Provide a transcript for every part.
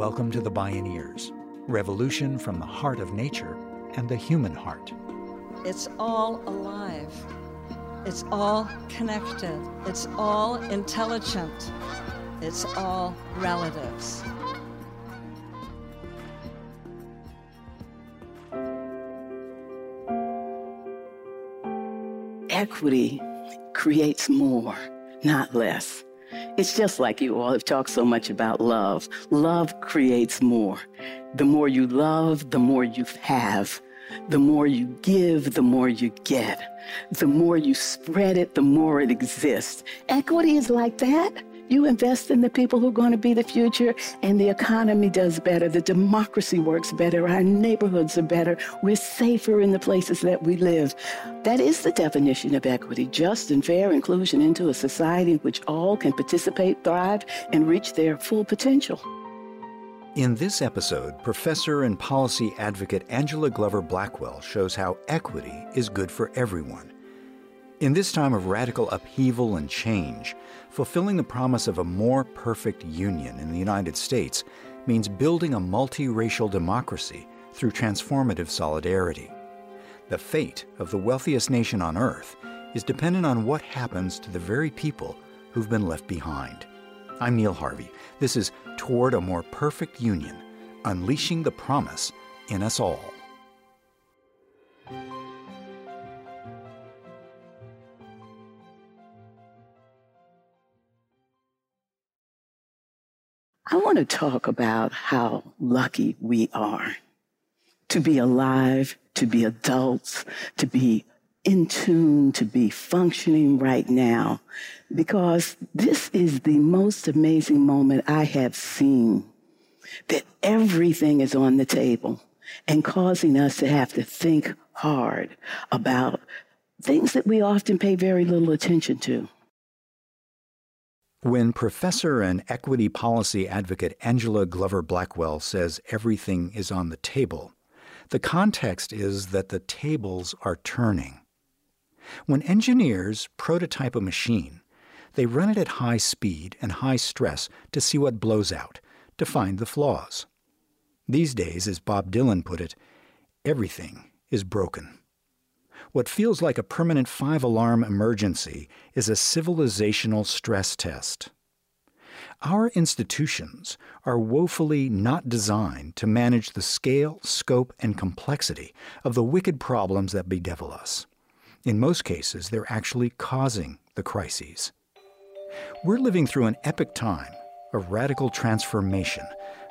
Welcome to the Bioneers, revolution from the heart of nature and the human heart. It's all alive. It's all connected. It's all intelligent. It's all relatives. Equity creates more, not less. It's just like you all have talked so much about love. Love creates more. The more you love, the more you have. The more you give, the more you get. The more you spread it, the more it exists. Equity is like that. You invest in the people who are going to be the future, and the economy does better. The democracy works better. Our neighborhoods are better. We're safer in the places that we live. That is the definition of equity just and fair inclusion into a society in which all can participate, thrive, and reach their full potential. In this episode, professor and policy advocate Angela Glover Blackwell shows how equity is good for everyone. In this time of radical upheaval and change, fulfilling the promise of a more perfect union in the United States means building a multiracial democracy through transformative solidarity. The fate of the wealthiest nation on earth is dependent on what happens to the very people who've been left behind. I'm Neil Harvey. This is Toward a More Perfect Union Unleashing the Promise in Us All. I want to talk about how lucky we are to be alive, to be adults, to be in tune, to be functioning right now, because this is the most amazing moment I have seen that everything is on the table and causing us to have to think hard about things that we often pay very little attention to. When professor and equity policy advocate Angela Glover Blackwell says everything is on the table, the context is that the tables are turning. When engineers prototype a machine, they run it at high speed and high stress to see what blows out, to find the flaws. These days, as Bob Dylan put it, everything is broken. What feels like a permanent five alarm emergency is a civilizational stress test. Our institutions are woefully not designed to manage the scale, scope, and complexity of the wicked problems that bedevil us. In most cases, they're actually causing the crises. We're living through an epic time of radical transformation,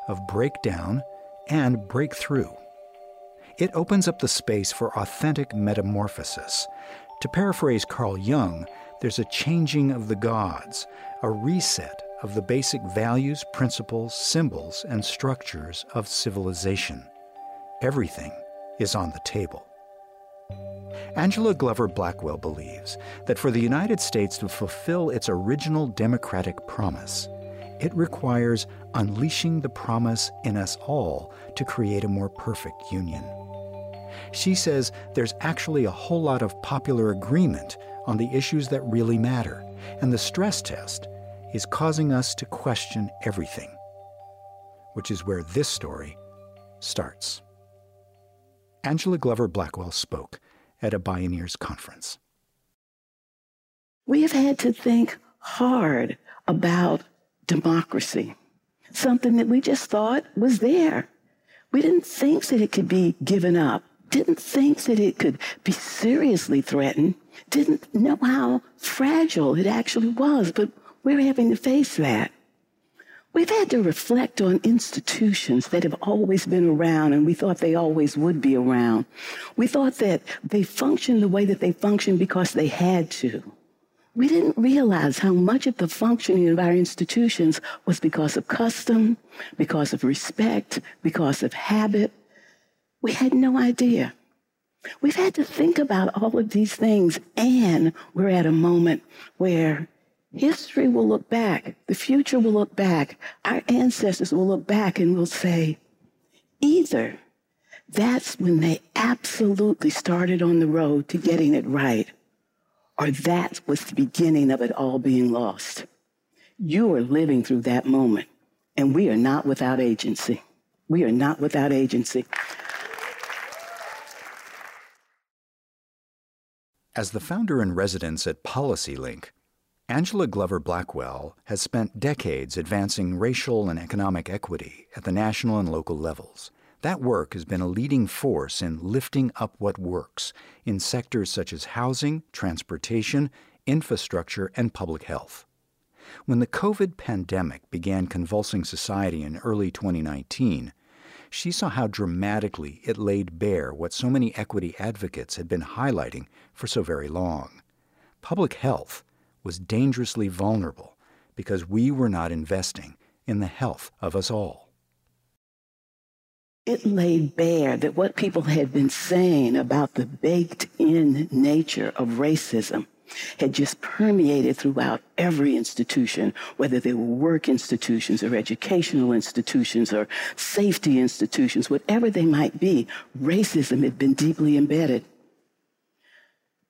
of breakdown and breakthrough it opens up the space for authentic metamorphosis. To paraphrase Carl Jung, there's a changing of the gods, a reset of the basic values, principles, symbols, and structures of civilization. Everything is on the table. Angela Glover Blackwell believes that for the United States to fulfill its original democratic promise, it requires unleashing the promise in us all to create a more perfect union. She says there's actually a whole lot of popular agreement on the issues that really matter, and the stress test is causing us to question everything, which is where this story starts. Angela Glover Blackwell spoke at a Bioneers conference. We have had to think hard about democracy, something that we just thought was there. We didn't think that it could be given up didn't think that it could be seriously threatened, didn't know how fragile it actually was, but we're having to face that. We've had to reflect on institutions that have always been around and we thought they always would be around. We thought that they functioned the way that they functioned because they had to. We didn't realize how much of the functioning of our institutions was because of custom, because of respect, because of habit, we had no idea. We've had to think about all of these things, and we're at a moment where history will look back, the future will look back, our ancestors will look back and will say, either that's when they absolutely started on the road to getting it right, or that was the beginning of it all being lost. You are living through that moment, And we are not without agency. We are not without agency. As the founder in residence at PolicyLink, Angela Glover Blackwell has spent decades advancing racial and economic equity at the national and local levels. That work has been a leading force in lifting up what works in sectors such as housing, transportation, infrastructure, and public health. When the COVID pandemic began convulsing society in early 2019, she saw how dramatically it laid bare what so many equity advocates had been highlighting for so very long. Public health was dangerously vulnerable because we were not investing in the health of us all. It laid bare that what people had been saying about the baked in nature of racism had just permeated throughout every institution, whether they were work institutions or educational institutions or safety institutions, whatever they might be, racism had been deeply embedded.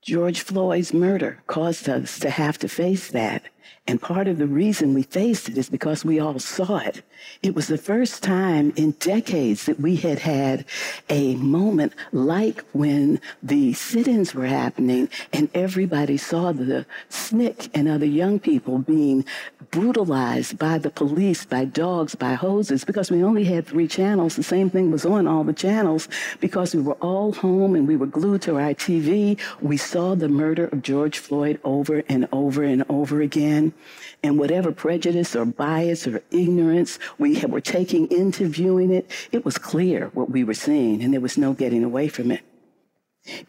George Floyd's murder caused us to have to face that. And part of the reason we faced it is because we all saw it. It was the first time in decades that we had had a moment like when the sit-ins were happening and everybody saw the SNCC and other young people being brutalized by the police, by dogs, by hoses, because we only had three channels. The same thing was on all the channels because we were all home and we were glued to our TV. We saw the murder of George Floyd over and over and over again. And whatever prejudice or bias or ignorance we were taking into viewing it, it was clear what we were seeing and there was no getting away from it.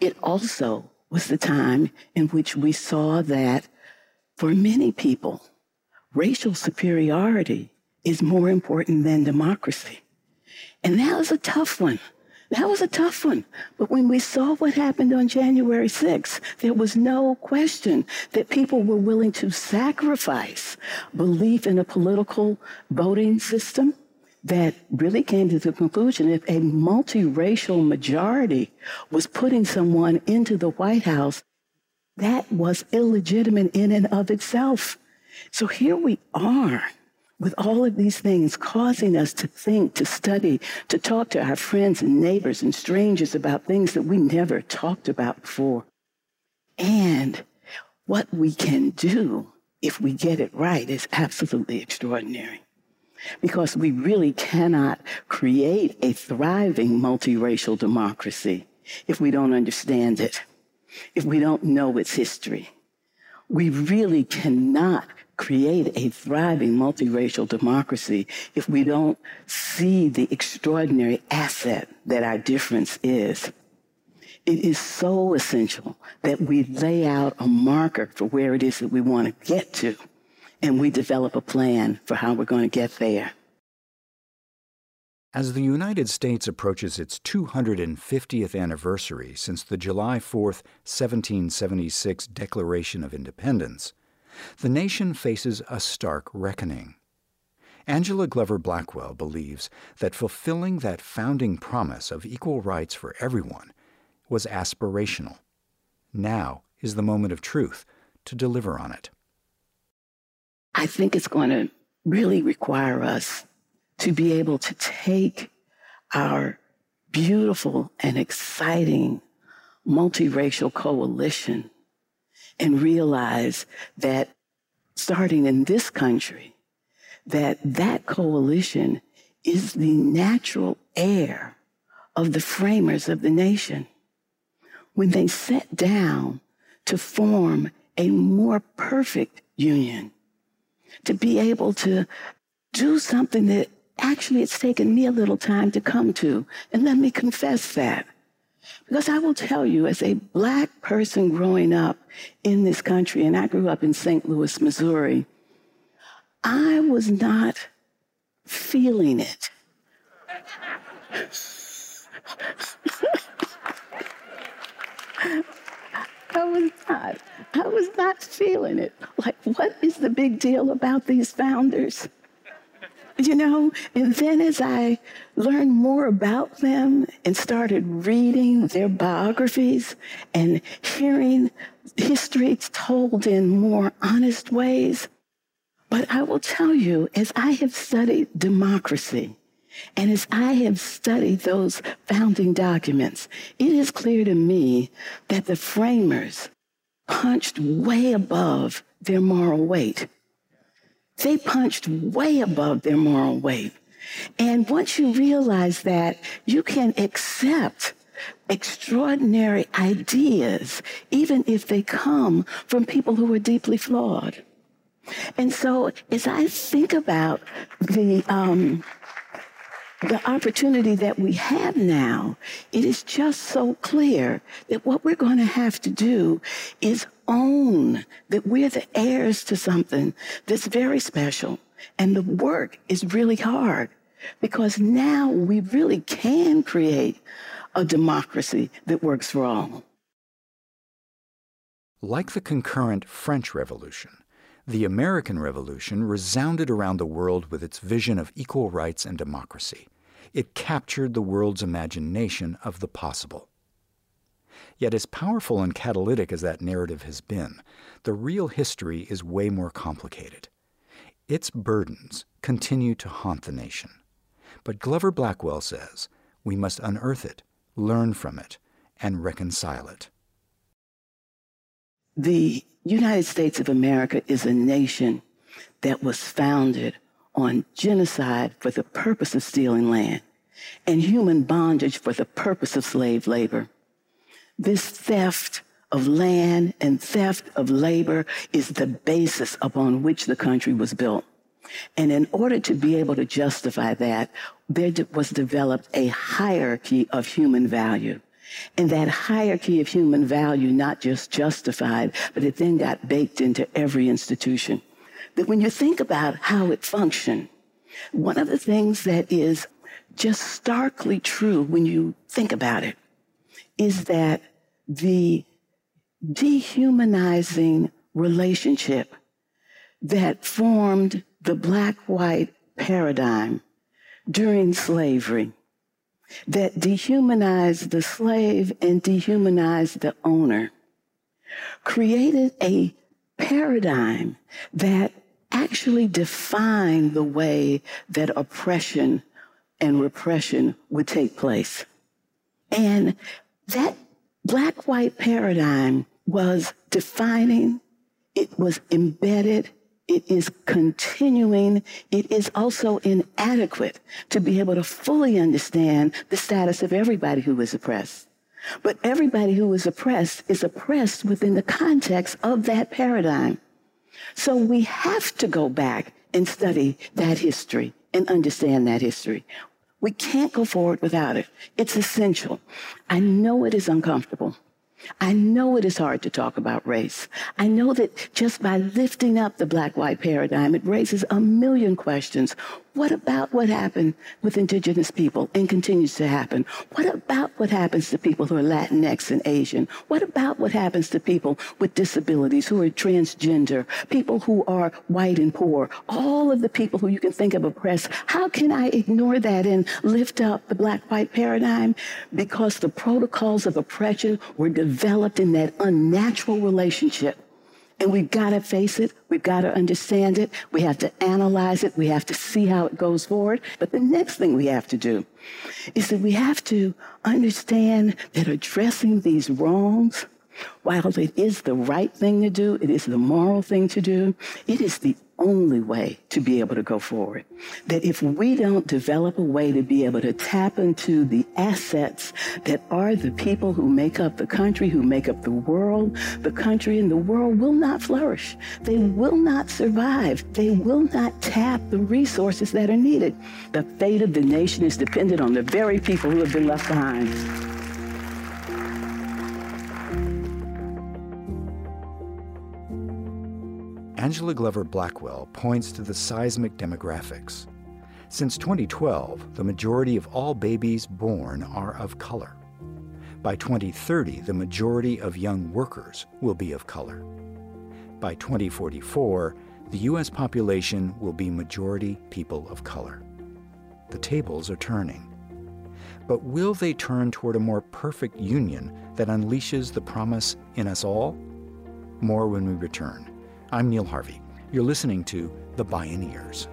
It also was the time in which we saw that for many people, racial superiority is more important than democracy. And that was a tough one. That was a tough one. But when we saw what happened on January 6th, there was no question that people were willing to sacrifice belief in a political voting system that really came to the conclusion if a multiracial majority was putting someone into the White House, that was illegitimate in and of itself. So here we are with all of these things causing us to think, to study, to talk to our friends and neighbors and strangers about things that we never talked about before. And what we can do if we get it right is absolutely extraordinary. Because we really cannot create a thriving multiracial democracy if we don't understand it, if we don't know its history. We really cannot create a thriving multiracial democracy if we don't see the extraordinary asset that our difference is. It is so essential that we lay out a marker for where it is that we want to get to, and we develop a plan for how we're going to get there. As the United States approaches its 250th anniversary since the July 4, 1776 Declaration of Independence, the nation faces a stark reckoning. Angela Glover Blackwell believes that fulfilling that founding promise of equal rights for everyone was aspirational. Now is the moment of truth to deliver on it. I think it's going to really require us to be able to take our beautiful and exciting multiracial coalition and realize that starting in this country, that that coalition is the natural heir of the framers of the nation. When they sat down to form a more perfect union, to be able to do something that actually it's taken me a little time to come to. And let me confess that. Because I will tell you, as a black person growing up in this country, and I grew up in St. Louis, Missouri, I was not feeling it. I was not. I was not feeling it. Like, what is the big deal about these founders? You know? And then as I learned more about them and started reading their biographies and hearing history told in more honest ways, But I will tell you, as I have studied democracy, and as I have studied those founding documents, it is clear to me that the framers punched way above their moral weight. They punched way above their moral weight. And once you realize that, you can accept extraordinary ideas, even if they come from people who are deeply flawed. And so, as I think about the um, the opportunity that we have now, it is just so clear that what we're going to have to do is own that we're the heirs to something that's very special. And the work is really hard because now we really can create a democracy that works for all. Like the concurrent French Revolution, the American Revolution resounded around the world with its vision of equal rights and democracy. It captured the world's imagination of the possible. Yet, as powerful and catalytic as that narrative has been, the real history is way more complicated. Its burdens continue to haunt the nation. But Glover Blackwell says we must unearth it, learn from it, and reconcile it. The United States of America is a nation that was founded on genocide for the purpose of stealing land and human bondage for the purpose of slave labor. This theft of land and theft of labor is the basis upon which the country was built. And in order to be able to justify that, there was developed a hierarchy of human value. And that hierarchy of human value not just justified, but it then got baked into every institution. That when you think about how it functioned, one of the things that is just starkly true when you think about it is that the dehumanizing relationship that formed the black white paradigm during slavery that dehumanized the slave and dehumanized the owner created a paradigm that actually defined the way that oppression and repression would take place. And that black white paradigm was defining, it was embedded, it is continuing, it is also inadequate to be able to fully understand the status of everybody who is oppressed. But everybody who is oppressed is oppressed within the context of that paradigm. So we have to go back and study that history and understand that history. We can't go forward without it. It's essential. I know it is uncomfortable. I know it is hard to talk about race. I know that just by lifting up the black white paradigm, it raises a million questions. What about what happened with indigenous people and continues to happen? What about what happens to people who are Latinx and Asian? What about what happens to people with disabilities who are transgender, people who are white and poor, all of the people who you can think of oppressed? How can I ignore that and lift up the black white paradigm? Because the protocols of oppression were developed in that unnatural relationship and we've got to face it. We've got to understand it. We have to analyze it. We have to see how it goes forward. But the next thing we have to do is that we have to understand that addressing these wrongs, while it is the right thing to do, it is the moral thing to do, it is the only way to be able to go forward. That if we don't develop a way to be able to tap into the assets that are the people who make up the country, who make up the world, the country and the world will not flourish. They will not survive. They will not tap the resources that are needed. The fate of the nation is dependent on the very people who have been left behind. Angela Glover Blackwell points to the seismic demographics. Since 2012, the majority of all babies born are of color. By 2030, the majority of young workers will be of color. By 2044, the U.S. population will be majority people of color. The tables are turning. But will they turn toward a more perfect union that unleashes the promise in us all? More when we return. I'm Neil Harvey. You're listening to The Bioneers.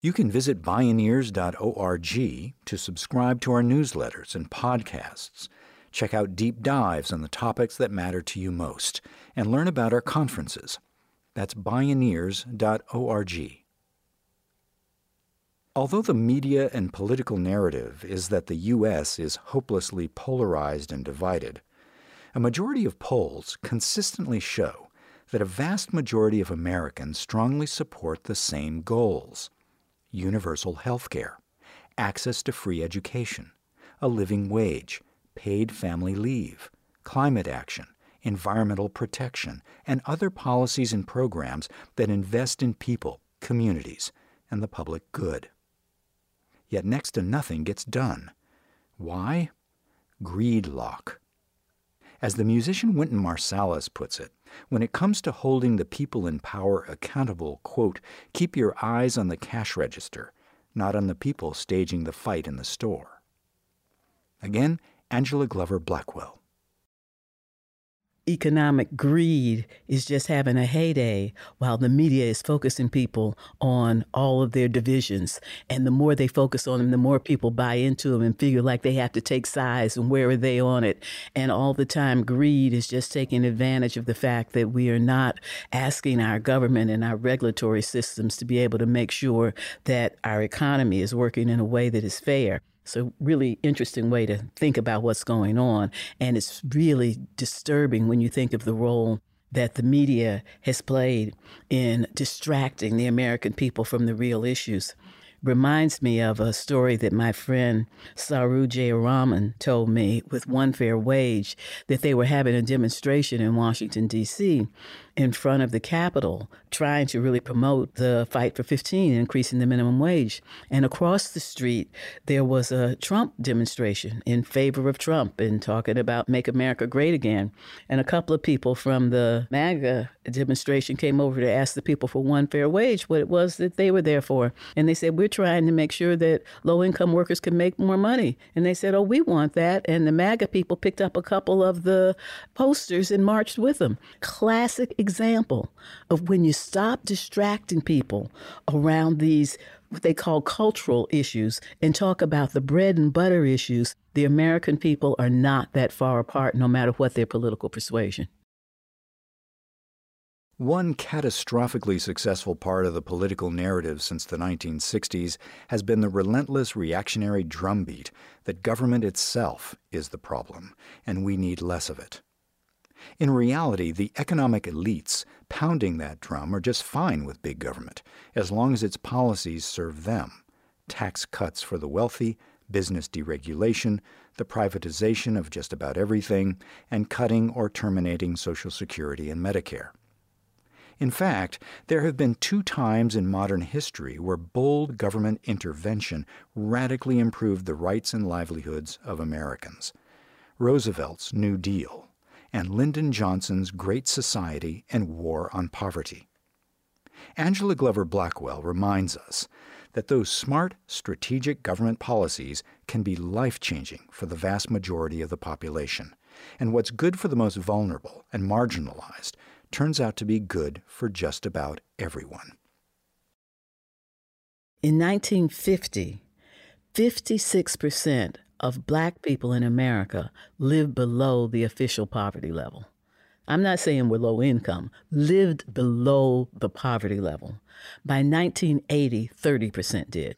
You can visit bioneers.org to subscribe to our newsletters and podcasts, check out deep dives on the topics that matter to you most, and learn about our conferences. That's bioneers.org. Although the media and political narrative is that the U.S. is hopelessly polarized and divided, a majority of polls consistently show that a vast majority of Americans strongly support the same goals universal health care, access to free education, a living wage, paid family leave, climate action, environmental protection, and other policies and programs that invest in people, communities, and the public good. Yet next to nothing gets done. Why? Greedlock. As the musician Wynton Marsalis puts it, when it comes to holding the people in power accountable, quote, keep your eyes on the cash register, not on the people staging the fight in the store. Again, Angela Glover Blackwell economic greed is just having a heyday while the media is focusing people on all of their divisions. And the more they focus on them, the more people buy into them and figure like they have to take sides and where are they on it. And all the time, greed is just taking advantage of the fact that we are not asking our government and our regulatory systems to be able to make sure that our economy is working in a way that is fair. It's a really interesting way to think about what's going on. And it's really disturbing when you think of the role that the media has played in distracting the American people from the real issues reminds me of a story that my friend Saru Jayaraman told me with One Fair Wage that they were having a demonstration in Washington, D.C in front of the Capitol trying to really promote the fight for 15, increasing the minimum wage. And across the street, there was a Trump demonstration in favor of Trump and talking about Make America Great Again. And a couple of people from the MAGA demonstration came over to ask the people for one fair wage what it was that they were there for. And they said, We're trying to make sure that low income workers can make more money. And they said, Oh, we want that. And the MAGA people picked up a couple of the posters and marched with them. Classic example of when you stop distracting people around these what they call cultural issues and talk about the bread and butter issues, the American people are not that far apart, no matter what their political persuasion. One catastrophically successful part of the political narrative since the 1960s has been the relentless reactionary drumbeat that government itself is the problem, and we need less of it. In reality, the economic elites pounding that drum are just fine with big government, as long as its policies serve them tax cuts for the wealthy, business deregulation, the privatization of just about everything, and cutting or terminating Social Security and Medicare. In fact, there have been two times in modern history where bold government intervention radically improved the rights and livelihoods of Americans Roosevelt's New Deal and Lyndon Johnson's Great Society and War on Poverty. Angela Glover Blackwell reminds us that those smart, strategic government policies can be life changing for the vast majority of the population. And what's good for the most vulnerable and marginalized turns out to be good for just about everyone. In 1950, 56% of black people in America lived below the official poverty level. I'm not saying we're low income, lived below the poverty level. By 1980, 30% did.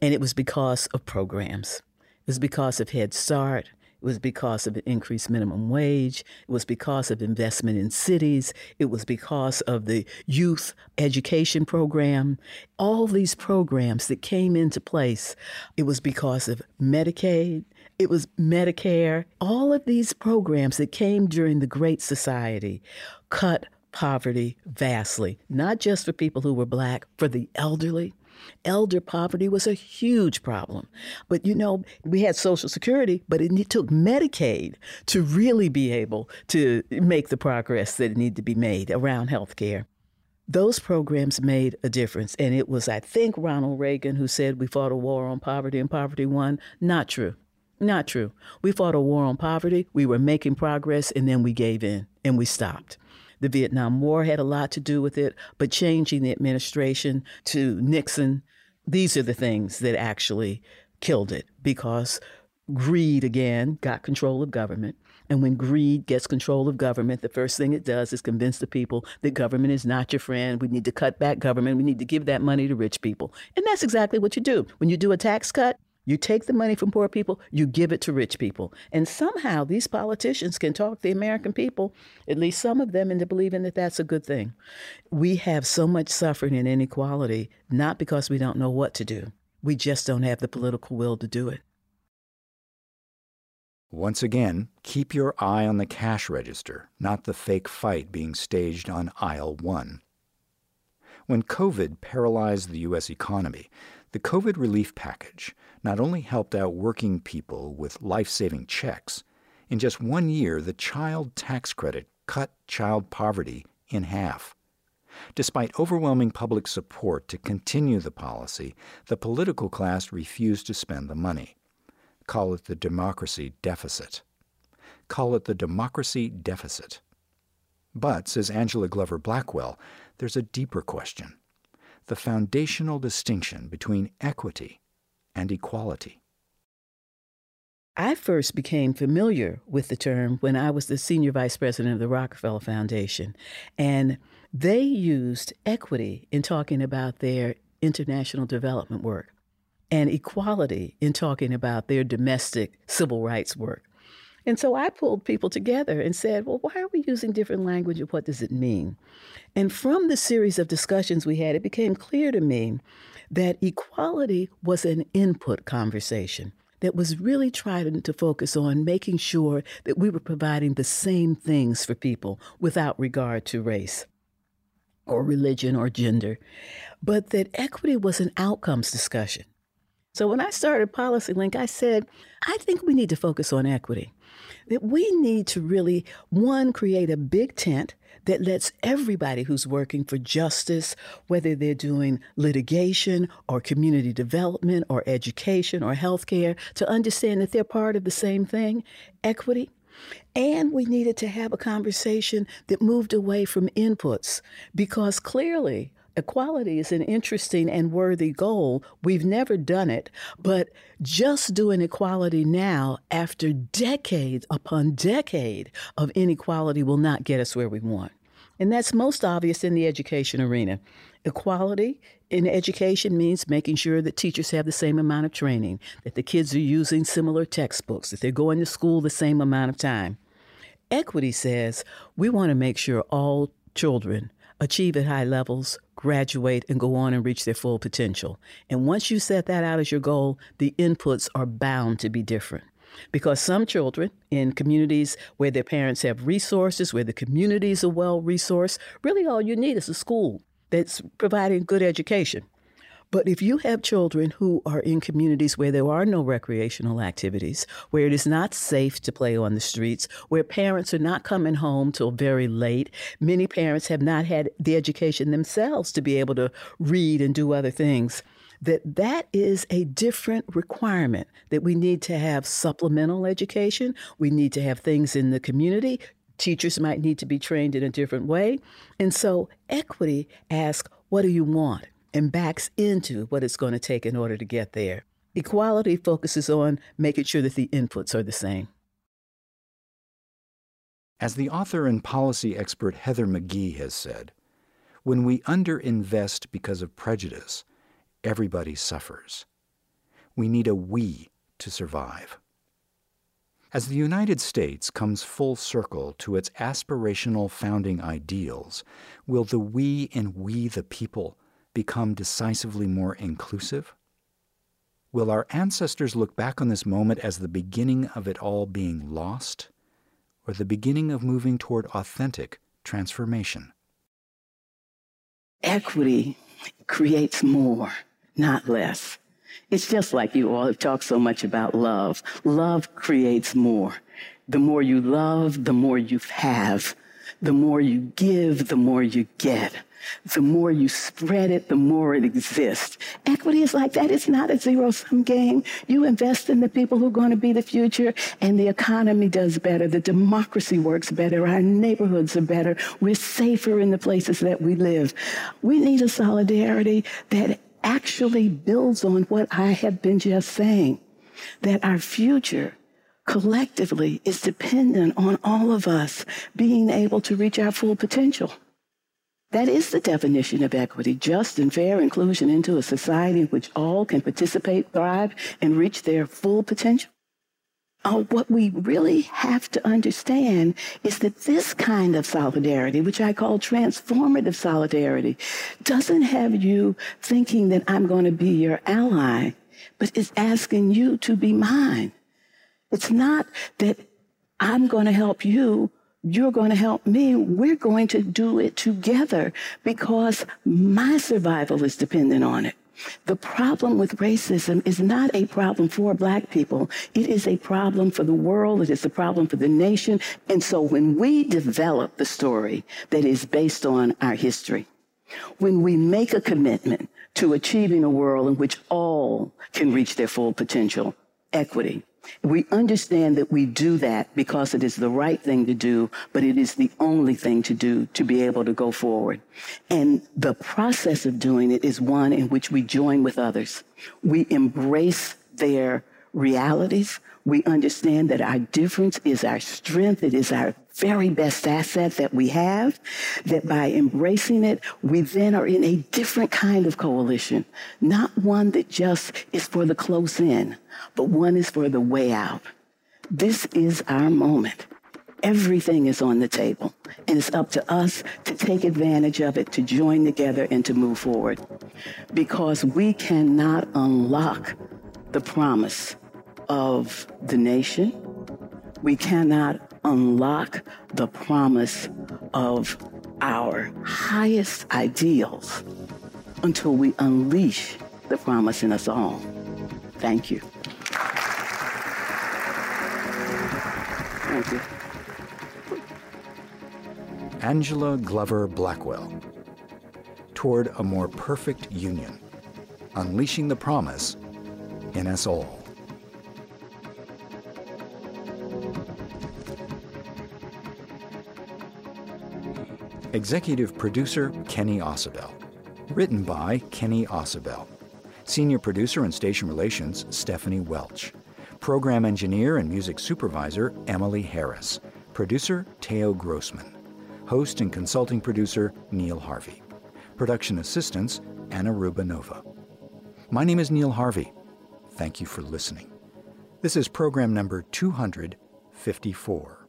And it was because of programs. It was because of Head Start. It was because of an increased minimum wage. It was because of investment in cities. It was because of the youth education program. All these programs that came into place, it was because of Medicaid it was Medicare. All of these programs that came during the Great Society cut poverty vastly, not just for people who were black, for the elderly. Elder poverty was a huge problem. But you know, we had Social Security, but it took Medicaid to really be able to make the progress that needed to be made around health care. Those programs made a difference. And it was, I think, Ronald Reagan who said we fought a war on poverty and poverty won. Not true. Not true. We fought a war on poverty. We were making progress and then we gave in and we stopped. The Vietnam War had a lot to do with it, but changing the administration to Nixon, these are the things that actually killed it because greed again got control of government. And when greed gets control of government, the first thing it does is convince the people that government is not your friend. We need to cut back government. We need to give that money to rich people. And that's exactly what you do. When you do a tax cut, you take the money from poor people, you give it to rich people. And somehow these politicians can talk the American people, at least some of them, into believing that that's a good thing. We have so much suffering and inequality, not because we don't know what to do, we just don't have the political will to do it. Once again, keep your eye on the cash register, not the fake fight being staged on aisle one. When COVID paralyzed the U.S. economy, the COVID relief package not only helped out working people with life saving checks, in just one year, the child tax credit cut child poverty in half. Despite overwhelming public support to continue the policy, the political class refused to spend the money. Call it the democracy deficit. Call it the democracy deficit. But, says Angela Glover Blackwell, there's a deeper question the foundational distinction between equity and equality. I first became familiar with the term when I was the senior vice president of the Rockefeller Foundation, and they used equity in talking about their international development work and equality in talking about their domestic civil rights work. And so I pulled people together and said, well, why are we using different language and what does it mean? And from the series of discussions we had, it became clear to me that equality was an input conversation that was really trying to focus on making sure that we were providing the same things for people without regard to race or religion or gender, but that equity was an outcomes discussion. So when I started PolicyLink, I said, I think we need to focus on equity. That we need to really, one, create a big tent that lets everybody who's working for justice, whether they're doing litigation or community development or education or healthcare, to understand that they're part of the same thing equity. And we needed to have a conversation that moved away from inputs because clearly equality is an interesting and worthy goal. We've never done it, but just doing equality now after decades upon decade of inequality will not get us where we want. And that's most obvious in the education arena. Equality in education means making sure that teachers have the same amount of training, that the kids are using similar textbooks, that they're going to school the same amount of time. Equity says we want to make sure all children achieve at high levels, graduate, and go on and reach their full potential. And once you set that out as your goal, the inputs are bound to be different. Because some children in communities where their parents have resources, where the communities are well resourced, really all you need is a school that's providing good education. But if you have children who are in communities where there are no recreational activities, where it is not safe to play on the streets, where parents are not coming home till very late, many parents have not had the education themselves to be able to read and do other things that that is a different requirement that we need to have supplemental education we need to have things in the community teachers might need to be trained in a different way. And so equity asks what do you want and backs into what it's going to take in order to get there. Equality focuses on making sure that the inputs are the same. As the author and policy expert Heather McGhee has said, when we underinvest because of prejudice, everybody suffers. We need a we to survive. As the United States comes full circle to its aspirational founding ideals, will the we and we the people become decisively more inclusive? Will our ancestors look back on this moment as the beginning of it all being lost, or the beginning of moving toward authentic transformation? Equity creates more, not less. It's just like you all have talked so much about love. Love creates more. The more you love, the more you have. The more you give, the more you get. The more you spread it, the more it exists. Equity is like that. It's not a zero sum game. You invest in the people who are going to be the future, and the economy does better. The democracy works better. Our neighborhoods are better. We're safer in the places that we live. We need a solidarity that actually builds on what I have been just saying that our future collectively is dependent on all of us being able to reach our full potential. That is the definition of equity, just and fair inclusion into a society in which all can participate, thrive, and reach their full potential. Uh, what we really have to understand is that this kind of solidarity, which I call transformative solidarity, doesn't have you thinking that I'm going to be your ally, but is asking you to be mine. It's not that I'm going to help you you're going to help me. We're going to do it together because my survival is dependent on it. The problem with racism is not a problem for black people. It is a problem for the world. It is a problem for the nation. And so when we develop the story that is based on our history, when we make a commitment to achieving a world in which all can reach their full potential, equity, we understand that we do that because it is the right thing to do, but it is the only thing to do to be able to go forward. And the process of doing it is one in which we join with others. We embrace their realities. We understand that our difference is our strength. It is our very best asset that we have, that by embracing it, we then are in a different kind of coalition, not one that just is for the close in, but one is for the way out. This is our moment. Everything is on the table, and it's up to us to take advantage of it, to join together, and to move forward. Because we cannot unlock the promise of the nation. We cannot unlock the promise of our highest ideals until we unleash the promise in us all. Thank you. Thank you. Angela Glover Blackwell. Toward a more perfect union, unleashing the promise in us all. Executive producer Kenny Ausubel. Written by Kenny Ausubel. Senior producer and station relations Stephanie Welch. Program engineer and music supervisor Emily Harris. Producer Teo Grossman. Host and consulting producer Neil Harvey. Production assistants Anna Rubanova. My name is Neil Harvey. Thank you for listening. This is program number 254.